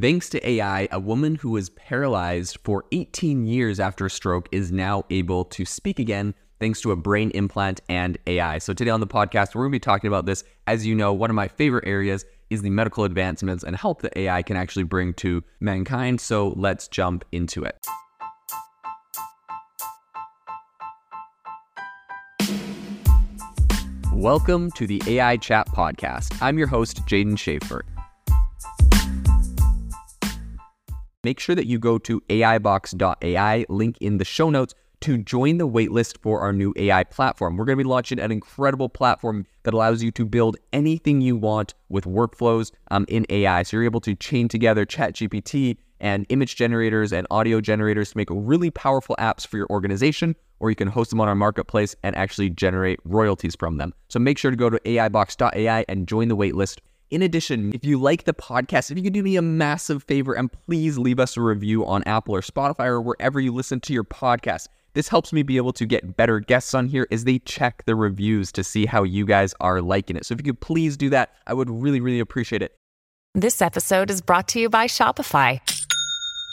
Thanks to AI, a woman who was paralyzed for 18 years after a stroke is now able to speak again thanks to a brain implant and AI. So, today on the podcast, we're going to be talking about this. As you know, one of my favorite areas is the medical advancements and help that AI can actually bring to mankind. So, let's jump into it. Welcome to the AI Chat Podcast. I'm your host, Jaeden Schafer. Make sure that you go to AIbox.ai, link in the show notes, to join the waitlist for our new AI platform. We're going to be launching an incredible platform that allows you to build anything you want with workflows um, in AI. So you're able to chain together ChatGPT and image generators and audio generators to make really powerful apps for your organization, or you can host them on our marketplace and actually generate royalties from them. So make sure to go to AIbox.ai and join the waitlist in addition, if you like the podcast, if you could do me a massive favor and please leave us a review on Apple or Spotify or wherever you listen to your podcast. This helps me be able to get better guests on here as they check the reviews to see how you guys are liking it. So if you could please do that, I would really, really appreciate it. This episode is brought to you by Shopify.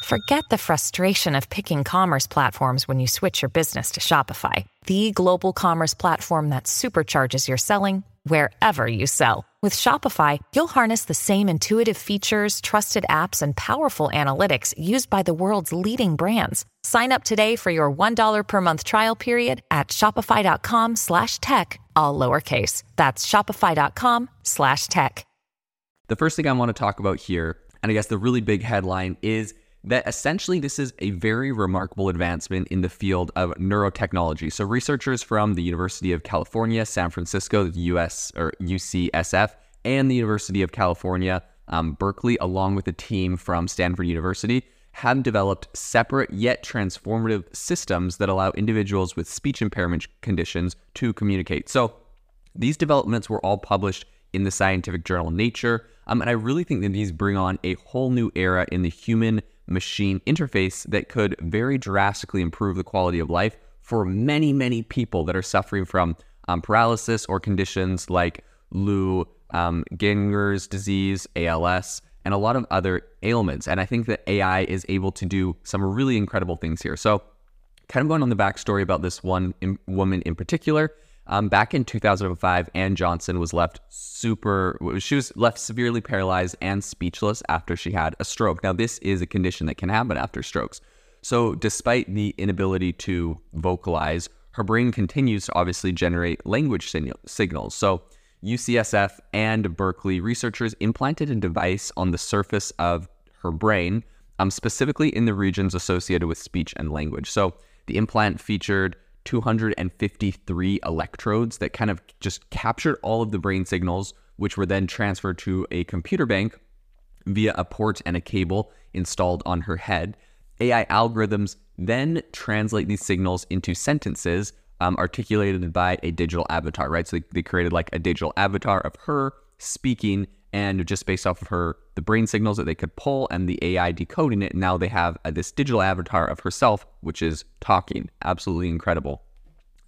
Forget the frustration of picking commerce platforms when you switch your business to Shopify, the global commerce platform that supercharges your selling wherever you sell. With Shopify, you'll harness the same intuitive features, trusted apps, and powerful analytics used by the world's leading brands. Sign up today for your $1 per month trial period at shopify.com slash tech, all lowercase. That's shopify.com slash tech. The first thing I want to talk about here, and I guess the really big headline is that essentially this is a very remarkable advancement in the field of neurotechnology. So, researchers from the University of California, San Francisco, the US or UCSF, and the University of California, um, Berkeley, along with a team from Stanford University, have developed separate yet transformative systems that allow individuals with speech impairment conditions to communicate. So, these developments were all published in the scientific journal Nature. Um, and I really think that these bring on a whole new era in the human machine interface that could very drastically improve the quality of life for many, many people that are suffering from um, paralysis or conditions like Lou um, Gehrig's disease, ALS, and a lot of other ailments. And I think that AI is able to do some really incredible things here. So, kind of going on the backstory about this one in, woman in particular. Um, back in 2005, Ann Johnson was left super, she was left severely paralyzed and speechless after she had a stroke. Now, this is a condition that can happen after strokes. So, despite the inability to vocalize, her brain continues to obviously generate language signals. So, UCSF and Berkeley researchers implanted a device on the surface of her brain, um, specifically in the regions associated with speech and language. So, the implant featured 253 electrodes that kind of just captured all of the brain signals, which were then transferred to a computer bank via a port and a cable installed on her head. AI algorithms then translate these signals into sentences um, articulated by a digital avatar, right? So they, they created like a digital avatar of her speaking and just based off of her the brain signals that they could pull and the AI decoding it, now they have uh, this digital avatar of herself, which is talking. Absolutely incredible.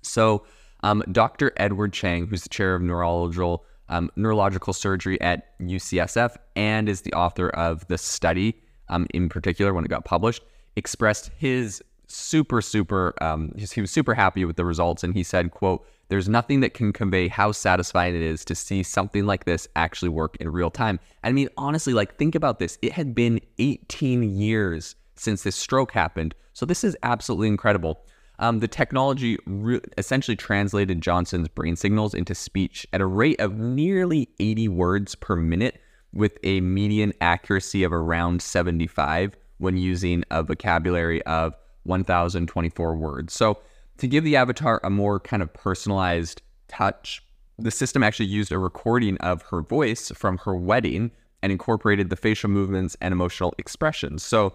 So, um, Dr. Edward Chang, who's the chair of neurological um, neurological surgery at UCSF and is the author of the study, um, in particular when it got published, expressed his super super um, he was super happy with the results, and he said, "quote." There's nothing that can convey how satisfying it is to see something like this actually work in real time. I mean, honestly, like think about this. It had been 18 years since this stroke happened. So this is absolutely incredible. Um, the technology re- essentially translated Johnson's brain signals into speech at a rate of nearly 80 words per minute, with a median accuracy of around 75 when using a vocabulary of 1,024 words. So to give the avatar a more kind of personalized touch, the system actually used a recording of her voice from her wedding and incorporated the facial movements and emotional expressions. So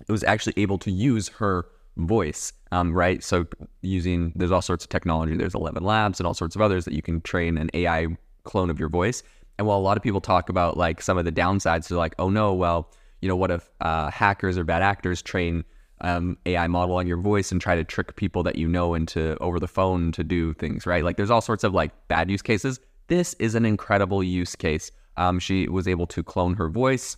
it was actually able to use her voice, um, right? So using, there's all sorts of technology. There's ElevenLabs and all sorts of others that you can train an AI clone of your voice. And while a lot of people talk about like some of the downsides, they're like, oh no, well, you know, what if uh, hackers or bad actors train um, AI model on your voice and try to trick people that you know into over the phone to do things, right? Like there's all sorts of like bad use cases. This is an incredible use case. Um, she was able to clone her voice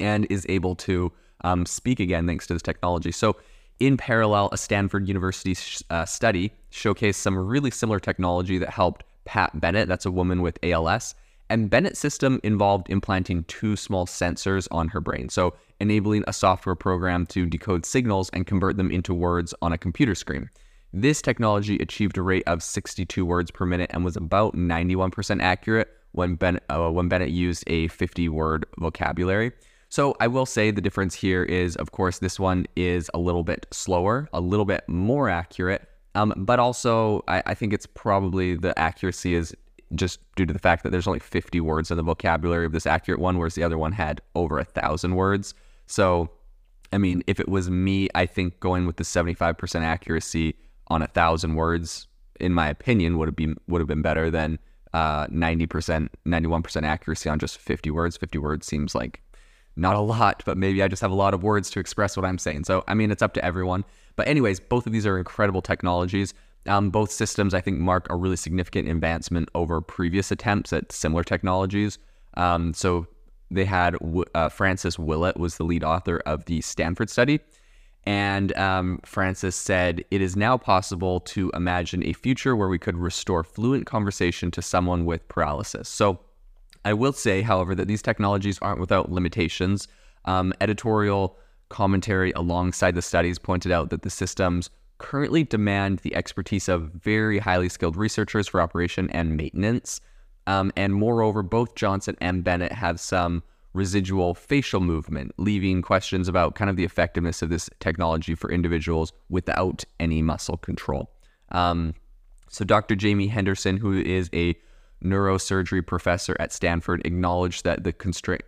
and is able to um, speak again thanks to this technology. So, in parallel, a Stanford University sh- uh, study showcased some really similar technology that helped Pat Bennett, that's a woman with ALS. And Bennett's system involved implanting two small sensors on her brain, so enabling a software program to decode signals and convert them into words on a computer screen. This technology achieved a rate of 62 words per minute and was about 91% accurate when, ben, uh, when Bennett used a 50 word vocabulary. So I will say the difference here is, of course, this one is a little bit slower, a little bit more accurate, um, but also I, I think it's probably the accuracy is just due to the fact that there's only 50 words in the vocabulary of this accurate one, whereas the other one had over a thousand words. So, I mean, if it was me, I think going with the 75% accuracy on a thousand words, in my opinion, would have been would have been better than uh, 90%, 91% accuracy on just 50 words. 50 words seems like not a lot, but maybe I just have a lot of words to express what I'm saying. So, I mean, it's up to everyone. But, anyways, both of these are incredible technologies. Um, both systems, I think, mark a really significant advancement over previous attempts at similar technologies. Um, so, they had uh, Francis Willett was the lead author of the Stanford study. And um, Francis said, It is now possible to imagine a future where we could restore fluent conversation to someone with paralysis. So, I will say, however, that these technologies aren't without limitations. Um, editorial commentary alongside the studies pointed out that the systems currently demand the expertise of very highly skilled researchers for operation and maintenance. Um, and moreover, both Johnson and Bennett have some residual facial movement, leaving questions about kind of the effectiveness of this technology for individuals without any muscle control. Um, so, Dr. Jaimie Henderson, who is a neurosurgery professor at Stanford acknowledged that the constraint,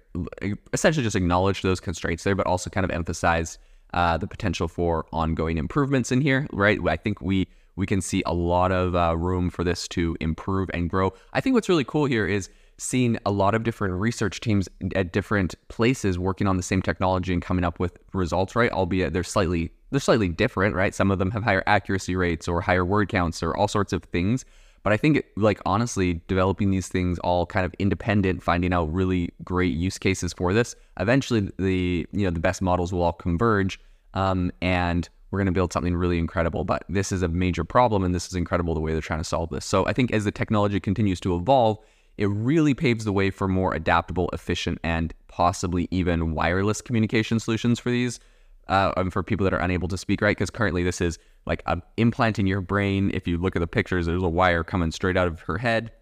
essentially just acknowledged those constraints there, but also kind of emphasized uh, the potential for ongoing improvements in here. Right? I think we we can see a lot of uh, room for this to improve and grow. I think what's really cool here is seeing a lot of different research teams at different places working on the same technology and coming up with results. Right? Albeit they're slightly they're slightly different. Right? Some of them have higher accuracy rates or higher word counts or all sorts of things but I think, like, honestly, developing these things all kind of independent, finding out really great use cases for this, eventually the, you know, the best models will all converge. Um, and we're going to build something really incredible. But this is a major problem, and this is incredible the way they're trying to solve this. So I think as the technology continues to evolve, it really paves the way for more adaptable, efficient, and possibly even wireless communication solutions for these uh, for people that are unable to speak right because currently this is like an implant in your brain if you look at the pictures there's a wire coming straight out of her head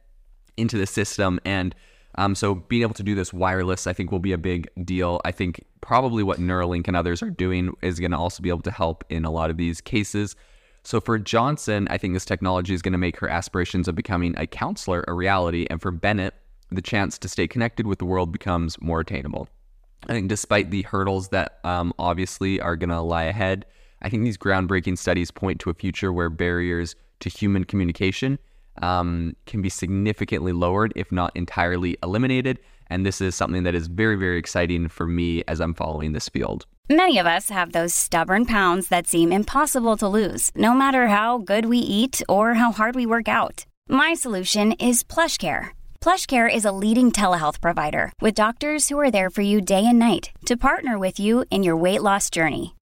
into the system. And um, so being able to do this wireless i think will be a big deal. I think probably what neuralink and others are doing is going to also be able to help in a lot of these cases. So for johnson i think this technology is going to make her aspirations of becoming a counselor a reality. And for bennett the chance to stay connected with the world becomes more attainable. I think despite the hurdles that um, obviously are going to lie ahead, I think these groundbreaking studies point to a future where barriers to human communication um, can be significantly lowered, if not entirely eliminated. And this is something that is very, very exciting for me as I'm following this field. Many of us have those stubborn pounds that seem impossible to lose, no matter how good we eat or how hard we work out. My solution is PlushCare PlushCare is a leading telehealth provider with doctors who are there for you day and night to partner with you in your weight loss journey.